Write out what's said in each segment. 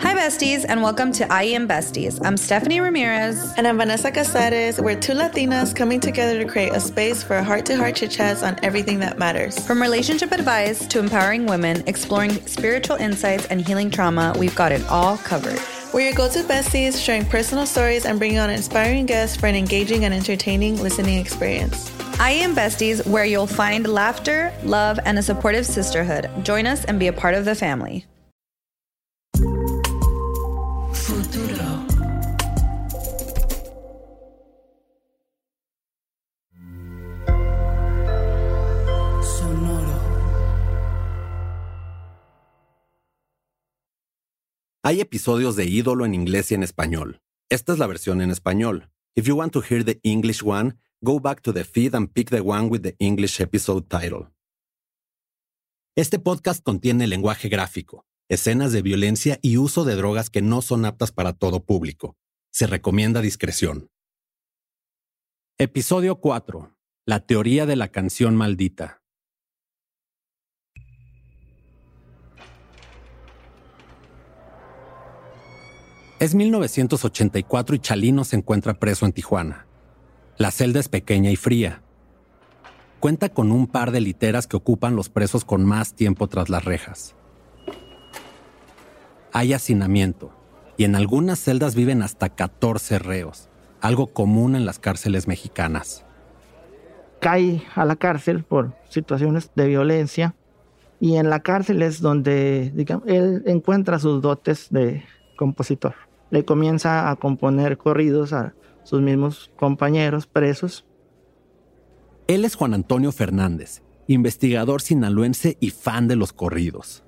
Hi, besties, and welcome to I Am Besties. I'm Stephanie Ramirez. And I'm Vanessa Casares. We're two Latinas coming together to create a space for heart to heart chit chats on everything that matters. From relationship advice to empowering women, exploring spiritual insights, and healing trauma, we've got it all covered. We're your go to besties, sharing personal stories and bringing on inspiring guests for an engaging and entertaining listening experience. I Am Besties, where you'll find laughter, love, and a supportive sisterhood. Join us and be a part of the family. Hay episodios de Ídolo en inglés y en español. Esta es la versión en español. If you want to hear the English one, go back to the feed and pick the one with the English episode title. Este podcast contiene lenguaje gráfico, escenas de violencia y uso de drogas que no son aptas para todo público. Se recomienda discreción. Episodio 4. La teoría de la canción maldita. Es 1984 y Chalino se encuentra preso en Tijuana. La celda es pequeña y fría. Cuenta con un par de literas que ocupan los presos con más tiempo tras las rejas. Hay hacinamiento y en algunas celdas viven hasta 14 reos, algo común en las cárceles mexicanas. Cae a la cárcel por situaciones de violencia y en la cárcel es donde digamos, él encuentra sus dotes de compositor le comienza a componer corridos a sus mismos compañeros presos. Él es Juan Antonio Fernández, investigador sinaloense y fan de los corridos.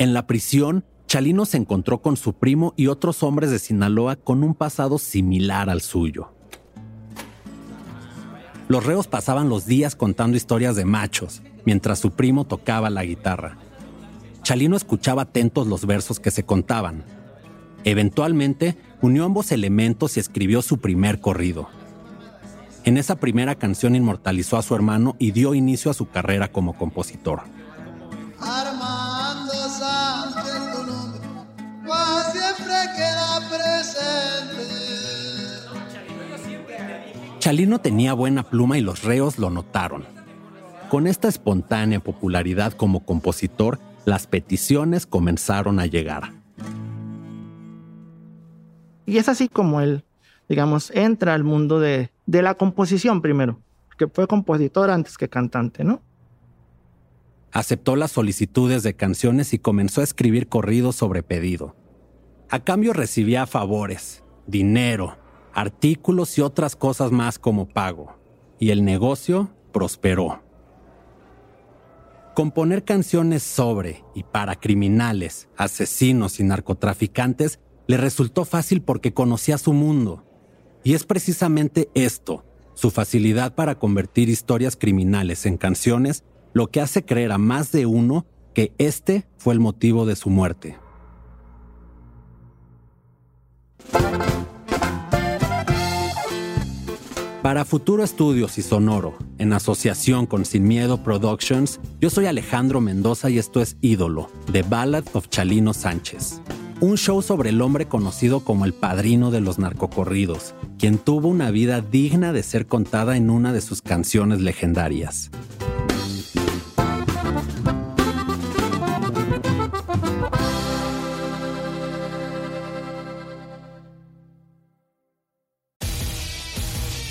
En la prisión, Chalino se encontró con su primo y otros hombres de Sinaloa con un pasado similar al suyo. Los reos pasaban los días contando historias de machos, mientras su primo tocaba la guitarra. Chalino escuchaba atentos los versos que se contaban, Eventualmente, unió ambos elementos y escribió su primer corrido. En esa primera canción inmortalizó a su hermano y dio inicio a su carrera como compositor. Chalino tenía buena pluma y los reos lo notaron. Con esta espontánea popularidad como compositor, las peticiones comenzaron a llegar. Y es así como él, digamos, entra al mundo de, de la composición primero, que fue compositor antes que cantante, ¿no? Aceptó las solicitudes de canciones y comenzó a escribir corridos sobre pedido. A cambio recibía favores, dinero, artículos y otras cosas más como pago. Y el negocio prosperó. Componer canciones sobre y para criminales, asesinos y narcotraficantes le resultó fácil porque conocía su mundo. Y es precisamente esto, su facilidad para convertir historias criminales en canciones, lo que hace creer a más de uno que este fue el motivo de su muerte. Para Futuro Estudios y Sonoro, en asociación con Sin Miedo Productions, yo soy Alejandro Mendoza y esto es Ídolo, The Ballad of Chalino Sánchez un show sobre el hombre conocido como el padrino de los narcocorridos, quien tuvo una vida digna de ser contada en una de sus canciones legendarias.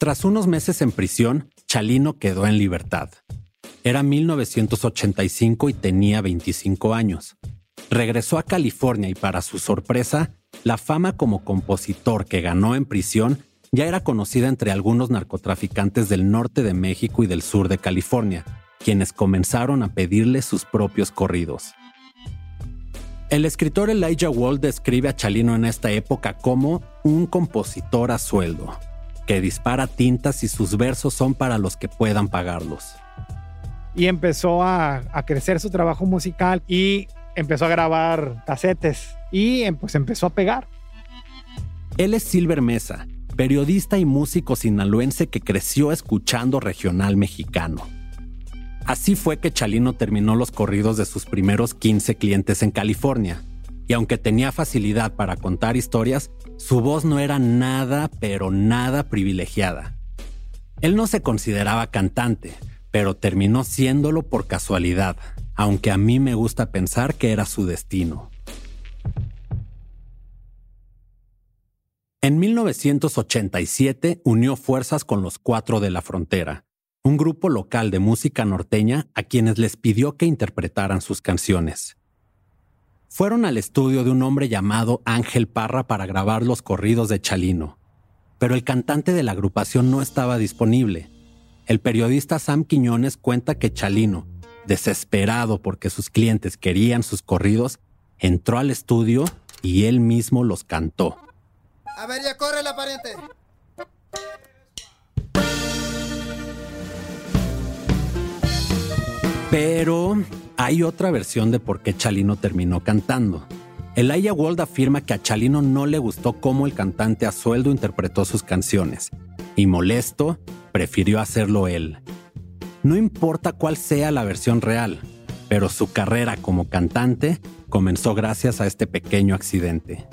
Tras unos meses en prisión, Chalino quedó en libertad. Era 1985 y tenía 25 años. Regresó a California y para su sorpresa, la fama como compositor que ganó en prisión ya era conocida entre algunos narcotraficantes del norte de México y del sur de California, quienes comenzaron a pedirle sus propios corridos. El escritor Elijah Wald describe a Chalino en esta época como un compositor a sueldo, que dispara tintas y sus versos son para los que puedan pagarlos. Y empezó a, crecer su trabajo musical y empezó a grabar casetes y em, pues empezó a pegar. Él es Silver Mesa, periodista y músico sinaloense que creció escuchando regional mexicano. Así fue que Chalino terminó los corridos de sus primeros 15 clientes en California, y aunque tenía facilidad para contar historias, su voz no era nada, pero nada privilegiada. Él no se consideraba cantante, pero terminó siéndolo por casualidad, aunque a mí me gusta pensar que era su destino. En 1987 unió fuerzas con los Cuatro de la Frontera, un grupo local de música norteña a quienes les pidió que interpretaran sus canciones fueron al estudio de un hombre llamado Ángel Parra para grabar los corridos de Chalino. Pero el cantante de la agrupación no estaba disponible. El periodista Sam Quiñones cuenta que Chalino, desesperado porque sus clientes querían sus corridos, entró al estudio y él mismo los cantó. A ver, ya corre la pariente. Pero hay otra versión de por qué Chalino terminó cantando. Elijah Wald afirma que a Chalino no le gustó cómo el cantante a sueldo interpretó sus canciones, y molesto, prefirió hacerlo él. No importa cuál sea la versión real, pero su carrera como cantante comenzó gracias a este pequeño accidente.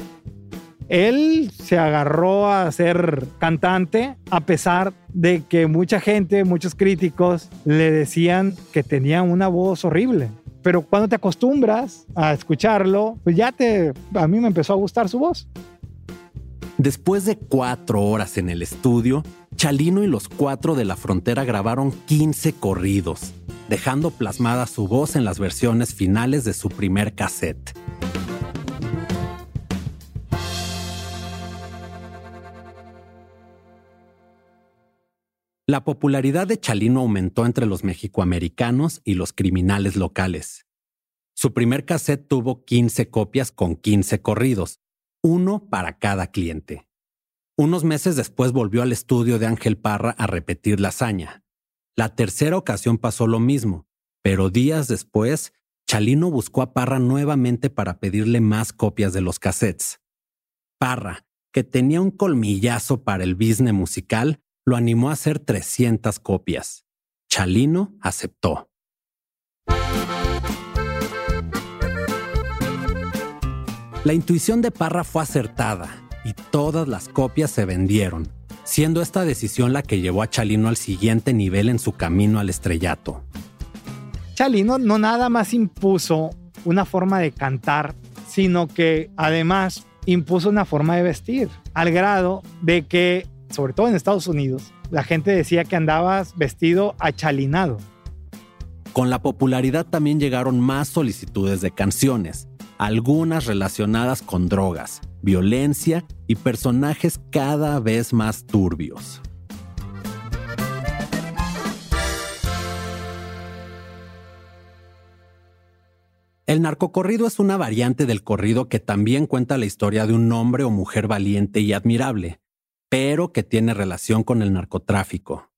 Él se agarró a ser cantante a pesar de que mucha gente, muchos críticos le decían que tenía una voz horrible. Pero cuando te acostumbras a escucharlo, pues ya te, a mí me empezó a gustar su voz. Después de cuatro horas en el estudio, Chalino y los cuatro de la frontera grabaron 15 corridos, dejando plasmada su voz en las versiones finales de su primer cassette. La popularidad de Chalino aumentó entre los mexicoamericanos y los criminales locales. Su primer cassette tuvo 15 copias con 15 corridos, uno para cada cliente. Unos meses después volvió al estudio de Ángel Parra a repetir la hazaña. La tercera ocasión pasó lo mismo, pero días después, Chalino buscó a Parra nuevamente para pedirle más copias de los cassettes. Parra, que tenía un colmillazo para el business musical, lo animó a hacer 300 copias. Chalino aceptó. La intuición de Parra fue acertada y todas las copias se vendieron, siendo esta decisión la que llevó a Chalino al siguiente nivel en su camino al estrellato. Chalino no nada más impuso una forma de cantar, sino que además impuso una forma de vestir, al grado de que sobre todo en Estados Unidos, la gente decía que andabas vestido achalinado. Con la popularidad también llegaron más solicitudes de canciones, algunas relacionadas con drogas, violencia y personajes cada vez más turbios. El narcocorrido es una variante del corrido que también cuenta la historia de un hombre o mujer valiente y admirable, pero que tiene relación con el narcotráfico.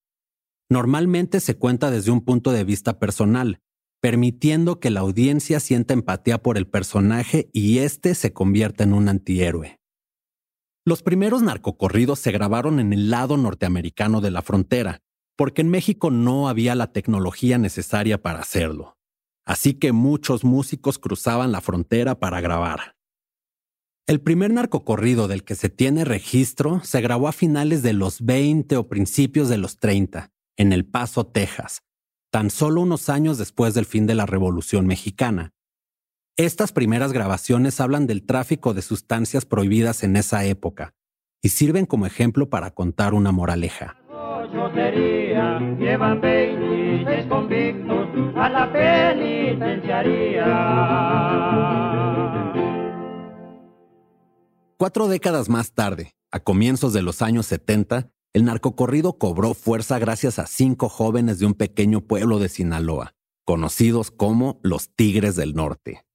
Normalmente se cuenta desde un punto de vista personal, permitiendo que la audiencia sienta empatía por el personaje y éste se convierta en un antihéroe. Los primeros narcocorridos se grabaron en el lado norteamericano de la frontera, porque en México no había la tecnología necesaria para hacerlo. Así que muchos músicos cruzaban la frontera para grabar. El primer narcocorrido del que se tiene registro se grabó a finales de los 20 o principios de los 30, en El Paso, Texas, tan solo unos años después del fin de la Revolución Mexicana. Estas primeras grabaciones hablan del tráfico de sustancias prohibidas en esa época y sirven como ejemplo para contar una moraleja. Llevan 26 convictos a la penitenciaría. Cuatro décadas más tarde, a comienzos de los años 70, el narcocorrido cobró fuerza gracias a cinco jóvenes de un pequeño pueblo de Sinaloa, conocidos como los Tigres del Norte.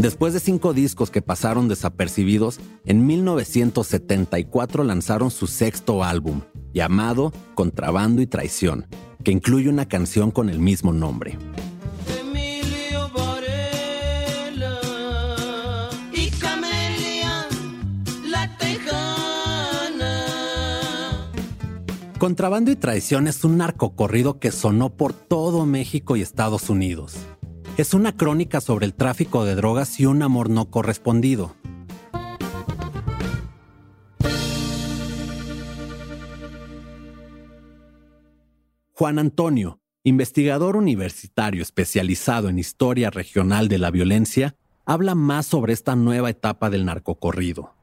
Después de cinco discos que pasaron desapercibidos, en 1974 lanzaron su sexto álbum, llamado Contrabando y Traición, que incluye una canción con el mismo nombre. Contrabando y Traición es un narcocorrido que sonó por todo México y Estados Unidos. Es una crónica sobre el tráfico de drogas y un amor no correspondido. Juan Antonio, investigador universitario especializado en historia regional de la violencia, habla más sobre esta nueva etapa del narcocorrido.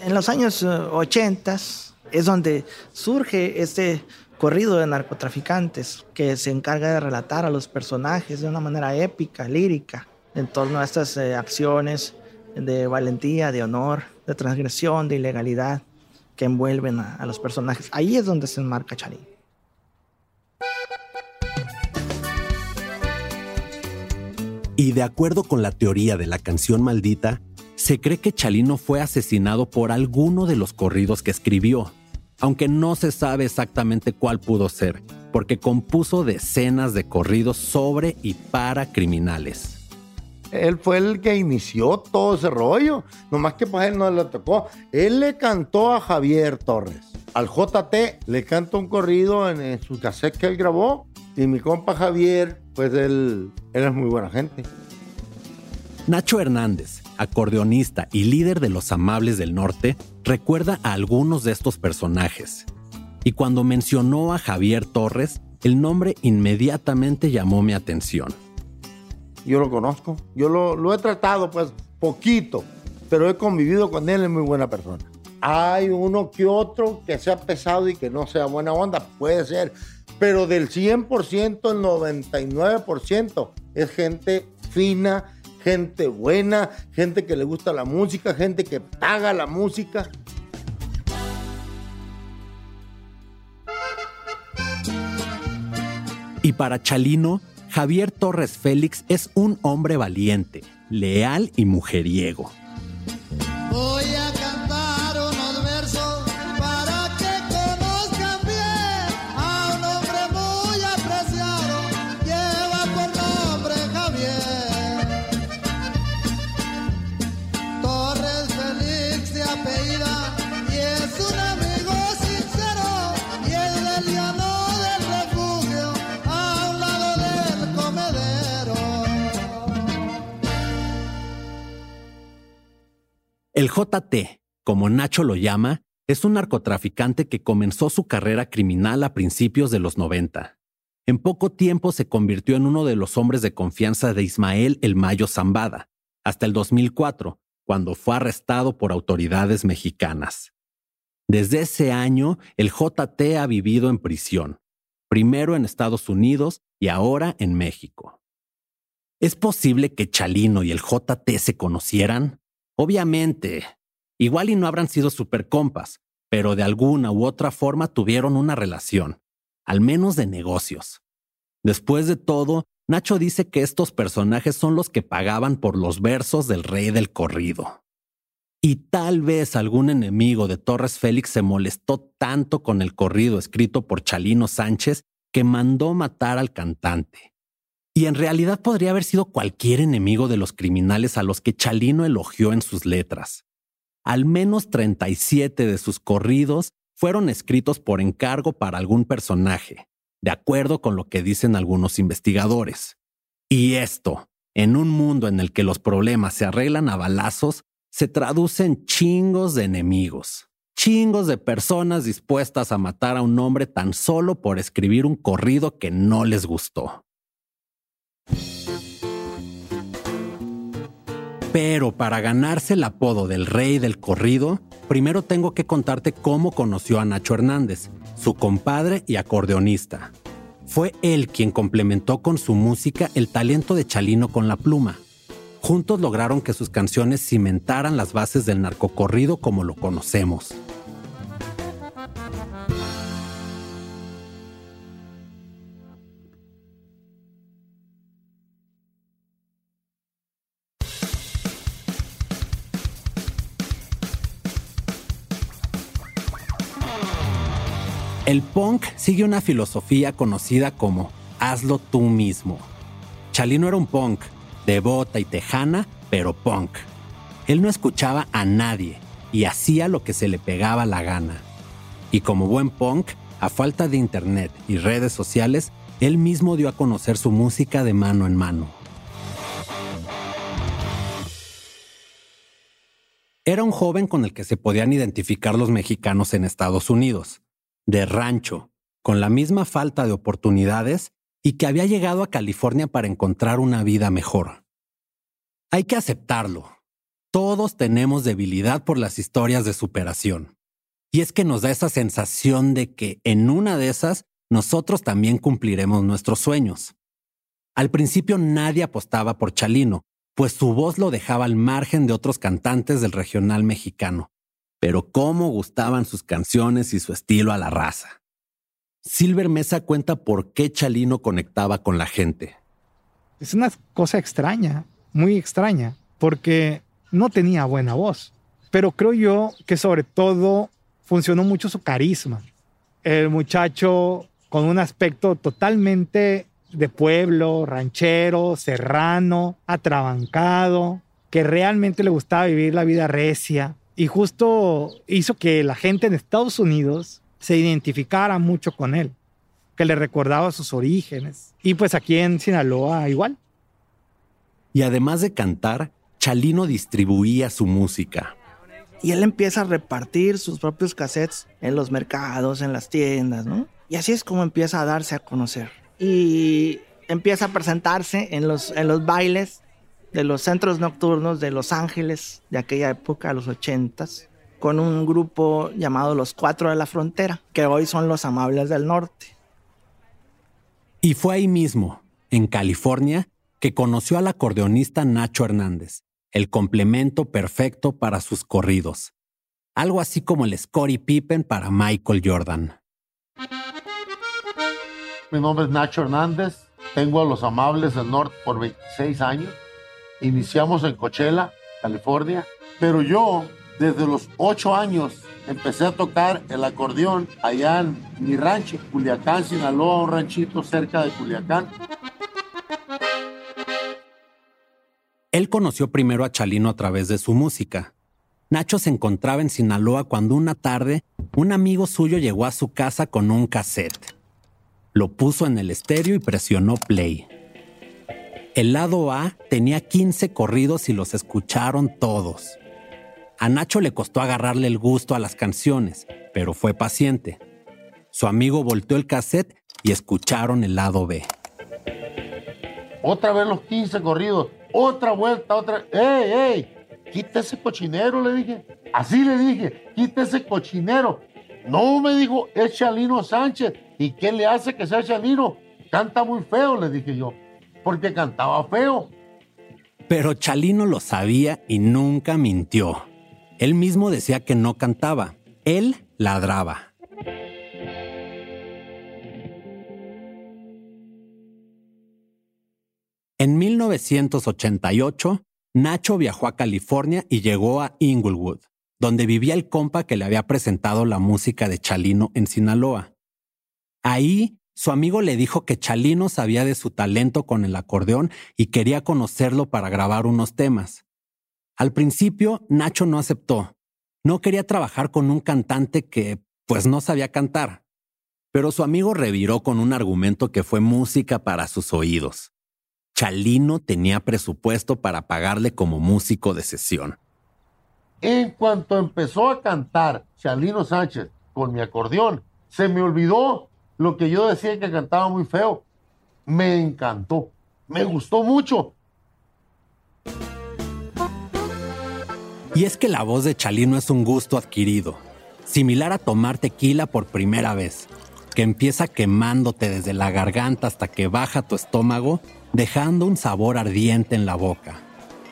En los años 80 es donde surge este corrido de narcotraficantes que se encarga de relatar a los personajes de una manera épica, lírica, en torno a estas eh, acciones de valentía, de honor, de transgresión, de ilegalidad que envuelven a, los personajes. Ahí es donde se enmarca Chalín. Y de acuerdo con la teoría de la canción maldita, se cree que Chalino fue asesinado por alguno de los corridos que escribió aunque no se sabe exactamente cuál pudo ser, porque compuso decenas de corridos sobre y para criminales. Él fue el que inició todo ese rollo, nomás que para él no le tocó. Él le cantó a Javier Torres, al JT, le cantó un corrido en, su cassette que él grabó, y mi compa Javier, pues él, él es muy buena gente. Nacho Hernández, acordeonista y líder de los Amables del Norte, recuerda a algunos de estos personajes. Y cuando mencionó a Javier Torres, el nombre inmediatamente llamó mi atención. Yo lo conozco, yo lo, he tratado pues poquito, pero he convivido con él, es muy buena persona. Hay uno que otro que sea pesado y que no sea buena onda, puede ser, pero del 100%, el 99% es gente fina, gente buena, gente que le gusta la música, gente que paga la música. Y para Chalino, Javier Torres Félix es un hombre valiente, leal y mujeriego. El JT, como Nacho lo llama, es un narcotraficante que comenzó su carrera criminal a principios de los 90. En poco tiempo se convirtió en uno de los hombres de confianza de Ismael El Mayo Zambada, hasta el 2004, cuando fue arrestado por autoridades mexicanas. Desde ese año, el JT ha vivido en prisión, primero en Estados Unidos y ahora en México. ¿Es posible que Chalino y el JT se conocieran? Obviamente, igual y no habrán sido super compas, pero de alguna u otra forma tuvieron una relación, al menos de negocios. Después de todo, Nacho dice que estos personajes son los que pagaban por los versos del rey del corrido. Y tal vez algún enemigo de Torres Félix se molestó tanto con el corrido escrito por Chalino Sánchez que mandó matar al cantante. Y en realidad podría haber sido cualquier enemigo de los criminales a los que Chalino elogió en sus letras. Al menos 37 de sus corridos fueron escritos por encargo para algún personaje, de acuerdo con lo que dicen algunos investigadores. Y esto, en un mundo en el que los problemas se arreglan a balazos, se traduce en chingos de enemigos, chingos de personas dispuestas a matar a un hombre tan solo por escribir un corrido que no les gustó. Pero para ganarse el apodo del rey del corrido, primero tengo que contarte cómo conoció a Nacho Hernández, su compadre y acordeonista. Fue él quien complementó con su música el talento de Chalino con la pluma. Juntos lograron que sus canciones cimentaran las bases del narcocorrido como lo conocemos. El punk sigue una filosofía conocida como hazlo tú mismo. Chalino era un punk, devota y tejana, pero punk. Él no escuchaba a nadie y hacía lo que se le pegaba la gana. Y como buen punk, a falta de internet y redes sociales, él mismo dio a conocer su música de mano en mano. Era un joven con el que se podían identificar los mexicanos en Estados Unidos de rancho, con la misma falta de oportunidades y que había llegado a California para encontrar una vida mejor. Hay que aceptarlo. Todos tenemos debilidad por las historias de superación. Y es que nos da esa sensación de que en una de esas nosotros también cumpliremos nuestros sueños. Al principio nadie apostaba por Chalino, pues su voz lo dejaba al margen de otros cantantes del regional mexicano pero cómo gustaban sus canciones y su estilo a la raza. Silver Mesa cuenta por qué Chalino conectaba con la gente. Es una cosa extraña, muy extraña, porque no tenía buena voz, pero creo yo que sobre todo funcionó mucho su carisma. El muchacho con un aspecto totalmente de pueblo, ranchero, serrano, atrabancado, que realmente le gustaba vivir la vida recia, y justo hizo que la gente en Estados Unidos se identificara mucho con él, que le recordaba sus orígenes. Y pues aquí en Sinaloa igual. Y además de cantar, Chalino distribuía su música. Y él empieza a repartir sus propios cassettes en los mercados, en las tiendas, ¿no? Y así es como empieza a darse a conocer. Y empieza a presentarse en los, en los bailes de los centros nocturnos de Los Ángeles de aquella época, los ochentas, con un grupo llamado Los Cuatro de la Frontera, que hoy son los Amables del Norte. Y fue ahí mismo, en California, que conoció al acordeonista Nacho Hernández, el complemento perfecto para sus corridos. Algo así como el Scottie Pippen para Michael Jordan. Mi nombre es Nacho Hernández, tengo a los Amables del Norte por 26 años Iniciamos en Coachella, California, pero yo desde los ocho años empecé a tocar el acordeón allá en mi rancho, Culiacán, Sinaloa, un ranchito cerca de Culiacán. Él conoció primero a Chalino a través de su música. Nacho se encontraba en Sinaloa cuando una tarde un amigo suyo llegó a su casa con un cassette. Lo puso en el estéreo y presionó play. El lado A tenía 15 corridos y los escucharon todos. A Nacho le costó agarrarle el gusto a las canciones, pero fue paciente. Su amigo volteó el cassette y escucharon el lado B. Otra vez los 15 corridos, otra vuelta, otra. ¡Ey, ey! Quita ese cochinero, le dije. Así le dije, quita ese cochinero. No, me dijo, es Chalino Sánchez. ¿Y qué le hace que sea Chalino? Canta muy feo, le dije yo porque cantaba feo. Pero Chalino lo sabía y nunca mintió. Él mismo decía que no cantaba, él ladraba. En 1988, Nacho viajó a California y llegó a Inglewood, donde vivía el compa que le había presentado la música de Chalino en Sinaloa. Ahí su amigo le dijo que Chalino sabía de su talento con el acordeón y quería conocerlo para grabar unos temas. Al principio, Nacho no aceptó. No quería trabajar con un cantante que, pues, no sabía cantar. Pero su amigo reviró con un argumento que fue música para sus oídos. Chalino tenía presupuesto para pagarle como músico de sesión. En cuanto empezó a cantar Chalino Sánchez con mi acordeón, se me olvidó lo que yo decía que cantaba muy feo. Me encantó, me gustó mucho. Y es que la voz de Chalino es un gusto adquirido, similar a tomar tequila por primera vez, que empieza quemándote desde la garganta hasta que baja tu estómago, dejando un sabor ardiente en la boca.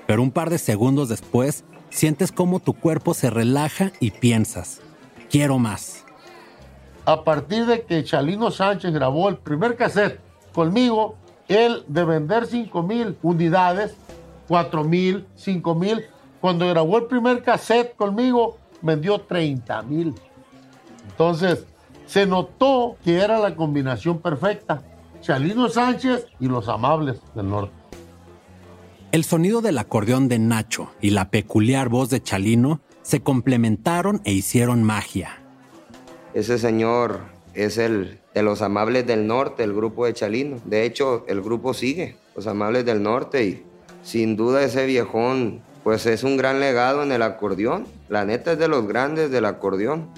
Pero un par de segundos después, sientes cómo tu cuerpo se relaja y piensas, quiero más. A partir de que Chalino Sánchez grabó el primer cassette conmigo, él de vender 5 mil unidades, 4 mil, 5 mil, cuando grabó el primer cassette conmigo, vendió 30 mil. Entonces, se notó que era la combinación perfecta. Chalino Sánchez y los amables del norte. El sonido del acordeón de Nacho y la peculiar voz de Chalino se complementaron e hicieron magia. Ese señor es el de los amables del norte, el grupo de Chalino. De hecho, el grupo sigue, los amables del norte, y sin duda ese viejón, pues es un gran legado en el acordeón. La neta es de los grandes del acordeón.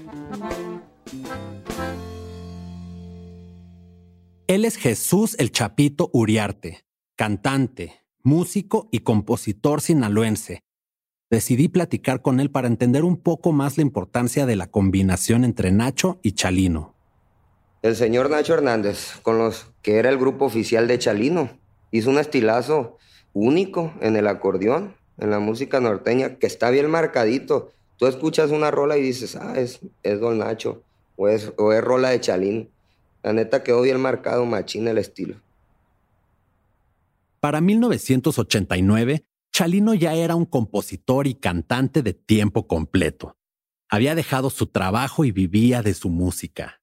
Él es Jesús el Chapito Uriarte, cantante, músico y compositor sinaloense. Decidí platicar con él para entender un poco más la importancia de la combinación entre Nacho y Chalino. El señor Nacho Hernández, con los que era el grupo oficial de Chalino, hizo un estilazo único en el acordeón, en la música norteña, que está bien marcadito. Tú escuchas una rola y dices, ah, es, es Don Nacho, o es, o es rola de Chalino. La neta quedó bien marcado, machín el estilo. Para 1989, Chalino ya era un compositor y cantante de tiempo completo. Había dejado su trabajo y vivía de su música.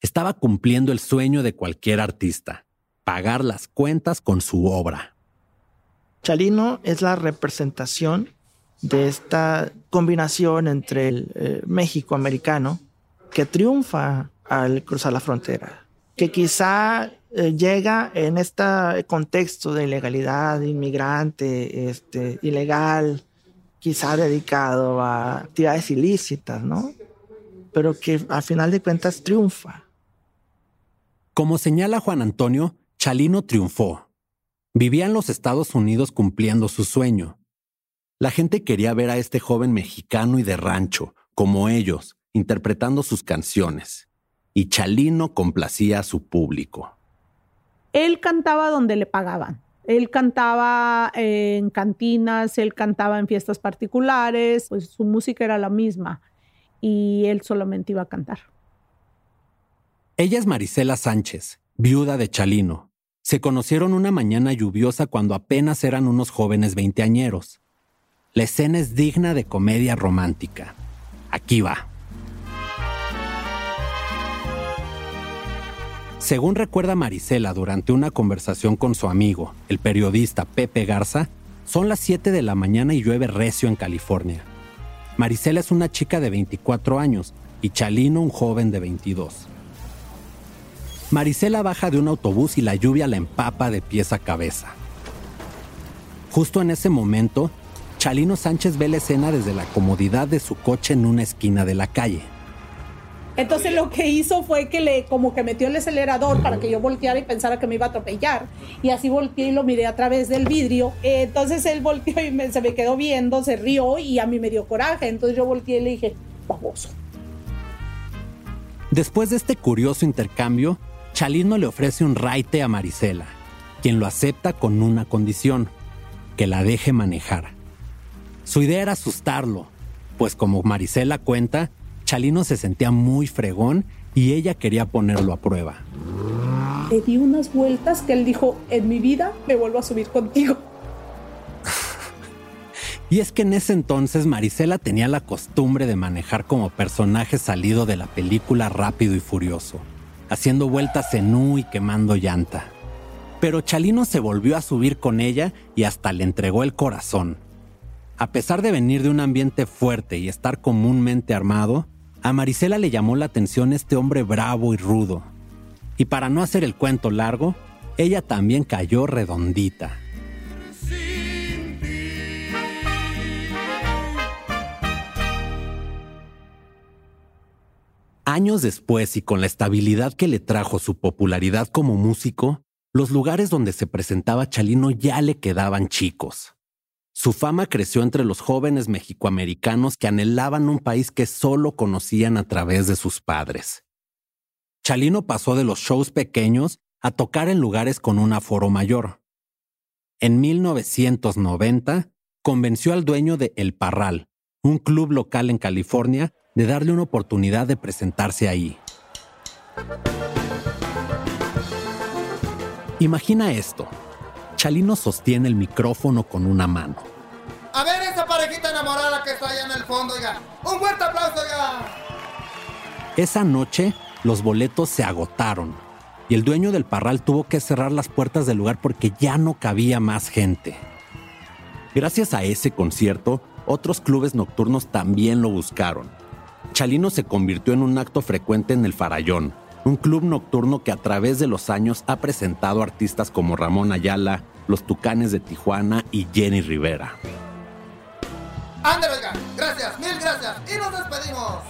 Estaba cumpliendo el sueño de cualquier artista, pagar las cuentas con su obra. Chalino es la representación de esta combinación entre el eh, México americano que triunfa al cruzar la frontera, que quizá eh, llega en este contexto de ilegalidad, inmigrante, este, ilegal, quizá dedicado a actividades ilícitas, ¿no? Pero que al final de cuentas triunfa. Como señala Juan Antonio, Chalino triunfó. Vivía en los Estados Unidos cumpliendo su sueño. La gente quería ver a este joven mexicano y de rancho, como ellos, interpretando sus canciones y Chalino complacía a su público. Él cantaba donde le pagaban. Él cantaba en cantinas, él cantaba en fiestas particulares, pues su música era la misma y él solamente iba a cantar. Ella es Marisela Sánchez, viuda de Chalino. Se conocieron una mañana lluviosa cuando apenas eran unos jóvenes veinteañeros. La escena es digna de comedia romántica. Aquí va. Según recuerda Marisela durante una conversación con su amigo, el periodista Pepe Garza, son las 7 de la mañana y llueve recio en California. Marisela es una chica de 24 años y Chalino un joven de 22. Marisela baja de un autobús y la lluvia la empapa de pies a cabeza. Justo en ese momento, Chalino Sánchez ve la escena desde la comodidad de su coche en una esquina de la calle. Entonces lo que hizo fue que le como que metió el acelerador para que yo volteara y pensara que me iba a atropellar. Y así volteé y lo miré a través del vidrio. Entonces él volteó y se me quedó viendo, se rió y a mí me dio coraje. Entonces yo volteé y le dije, baboso. Después de este curioso intercambio, Chalino le ofrece un raite a Marisela, quien lo acepta con una condición, que la deje manejar. Su idea era asustarlo, pues como Marisela cuenta, Chalino se sentía muy fregón y ella quería ponerlo a prueba. Le di unas vueltas que él dijo, en mi vida me vuelvo a subir contigo. y es que en ese entonces Marisela tenía la costumbre de manejar como personaje salido de la película Rápido y Furioso, haciendo vueltas en U y quemando llanta. Pero Chalino se volvió a subir con ella y hasta le entregó el corazón. A pesar de venir de un ambiente fuerte y estar comúnmente armado, a Marisela le llamó la atención este hombre bravo y rudo. Y para no hacer el cuento largo, ella también cayó redondita. Años después y con la estabilidad que le trajo su popularidad como músico, los lugares donde se presentaba Chalino ya le quedaban chicos. Su fama creció entre los jóvenes mexicoamericanos que anhelaban un país que solo conocían a través de sus padres. Chalino pasó de los shows pequeños a tocar en lugares con un aforo mayor. En 1990, convenció al dueño de El Parral, un club local en California, de darle una oportunidad de presentarse ahí. Imagina esto. Chalino sostiene el micrófono con una mano. A ver esa parejita enamorada que está allá en el fondo, oiga. Un fuerte aplauso, oiga. Esa noche, los boletos se agotaron y el dueño del parral tuvo que cerrar las puertas del lugar porque ya no cabía más gente. Gracias a ese concierto, otros clubes nocturnos también lo buscaron. Chalino se convirtió en un acto frecuente en el Farallón, un club nocturno que a través de los años ha presentado artistas como Ramón Ayala, Los Tucanes de Tijuana y Jenny Rivera. Ándale, oiga. Gracias, mil gracias. Y nos despedimos.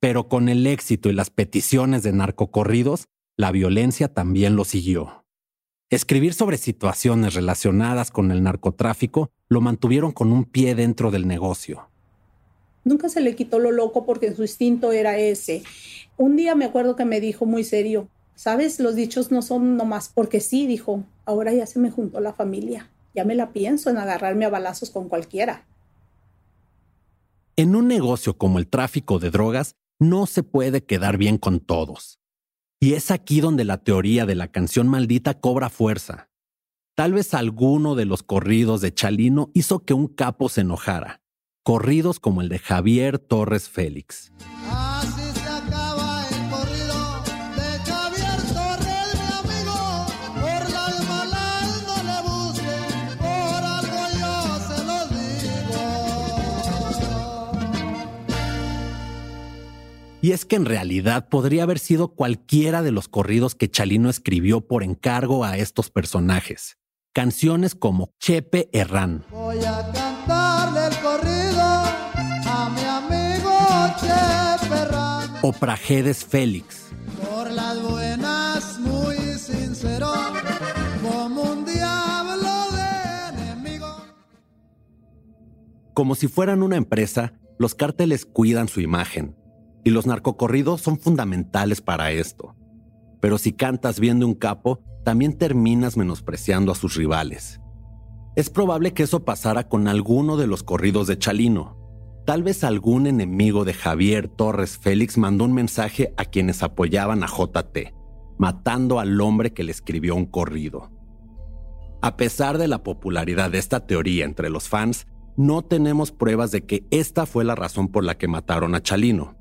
Pero con el éxito y las peticiones de narcocorridos, la violencia también lo siguió. Escribir sobre situaciones relacionadas con el narcotráfico lo mantuvieron con un pie dentro del negocio. Nunca se le quitó lo loco porque su instinto era ese. Un día me acuerdo que me dijo muy serio, sabes, los dichos no son nomás porque sí, dijo, ahora ya se me juntó la familia, ya me la pienso en agarrarme a balazos con cualquiera. En un negocio como el tráfico de drogas, no se puede quedar bien con todos. Y es aquí donde la teoría de la canción maldita cobra fuerza. Tal vez alguno de los corridos de Chalino hizo que un capo se enojara. Corridos como el de Javier Torres Félix. Así se acaba el corrido de Javier Torres, mi amigo. Por las malas no le busquen, por algo yo se digo. Y es que en realidad podría haber sido cualquiera de los corridos que Chalino escribió por encargo a estos personajes. Canciones como Chepe Herrán, Voy a cantarle o Prajedes Félix, Por las buenas, muy sincero, como un diablo de enemigo. Como si fueran una empresa, los cárteles cuidan su imagen, y los narcocorridos son fundamentales para esto. Pero si cantas bien de un capo, también terminas menospreciando a sus rivales. Es probable que eso pasara con alguno de los corridos de Chalino. Tal vez algún enemigo de Javier Torres Félix mandó un mensaje a quienes apoyaban a JT, matando al hombre que le escribió un corrido. A pesar de la popularidad de esta teoría entre los fans, no tenemos pruebas de que esta fue la razón por la que mataron a Chalino.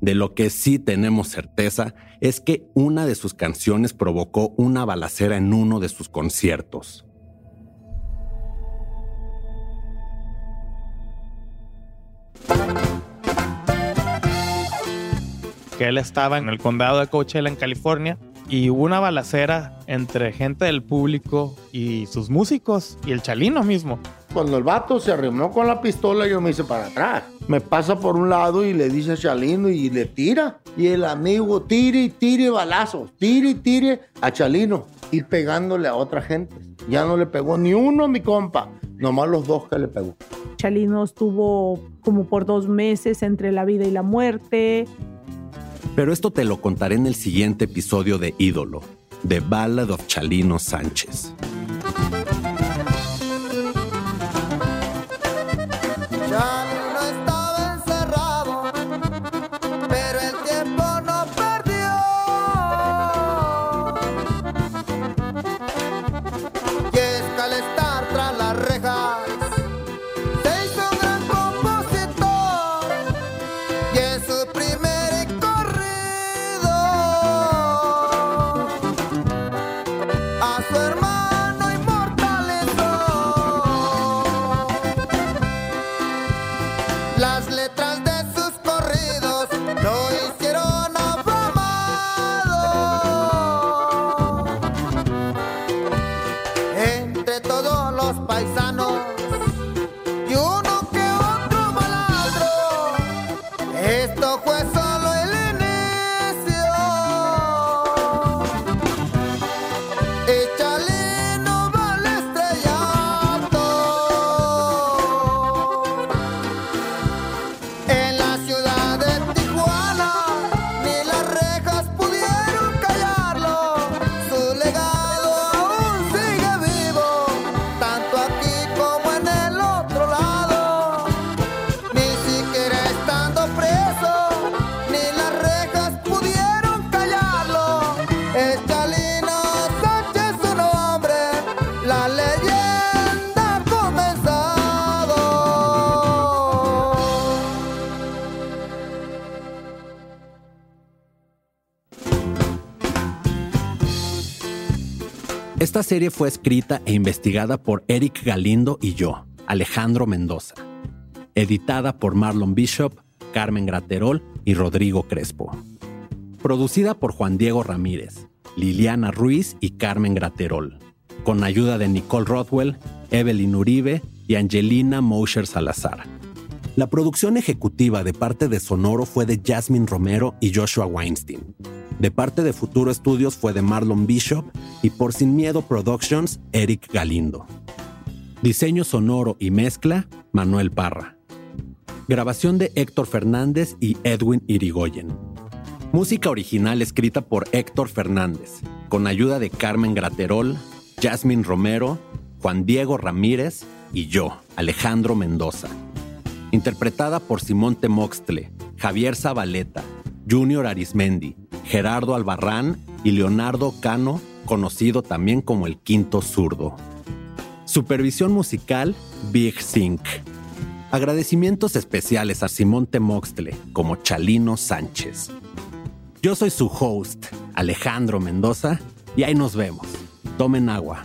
De lo que sí tenemos certeza es que una de sus canciones provocó una balacera en uno de sus conciertos. Que él estaba en el condado de Coachella, en California, y hubo una balacera entre gente del público y sus músicos y el chalino mismo. Cuando el vato se arrimó con la pistola, yo me hice para atrás. Me pasa por un lado y le dice a Chalino y le tira. Y el amigo tire y tire balazos, tire y tire a Chalino. Ir pegándole a otra gente. Ya no le pegó ni uno a mi compa, nomás los dos que le pegó. Chalino estuvo como por dos meses entre la vida y la muerte. Pero esto te lo contaré en el siguiente episodio de Ídolo, The Ballad of Chalino Sánchez. Las letras Esta serie fue escrita e investigada por Eric Galindo y yo, Alejandro Mendoza. Editada por Marlon Bishop, Carmen Graterol y Rodrigo Crespo. Producida por Juan Diego Ramírez, Liliana Ruiz y Carmen Graterol. Con ayuda de Nicole Rothwell, Evelyn Uribe y Angelina Mosher Salazar. La producción ejecutiva de parte de Sonoro fue de Jasmine Romero y Joshua Weinstein. De parte de Futuro Studios fue de Marlon Bishop y por Sin Miedo Productions, Eric Galindo. Diseño sonoro y mezcla, Manuel Parra. Grabación de Héctor Fernández y Edwin Irigoyen. Música original escrita por Héctor Fernández, con ayuda de Carmen Graterol, Jasmine Romero, Juan Diego Ramírez y yo, Alejandro Mendoza. Interpretada por Simón Temoxtle, Javier Zabaleta, Junior Arismendi, Gerardo Albarrán y Leonardo Cano, conocido también como el Quinto Zurdo. Supervisión musical, Big Sync. Agradecimientos especiales a Simón Temoxtle como Chalino Sánchez. Yo soy su host, Alejandro Mendoza, y ahí nos vemos. Tomen agua.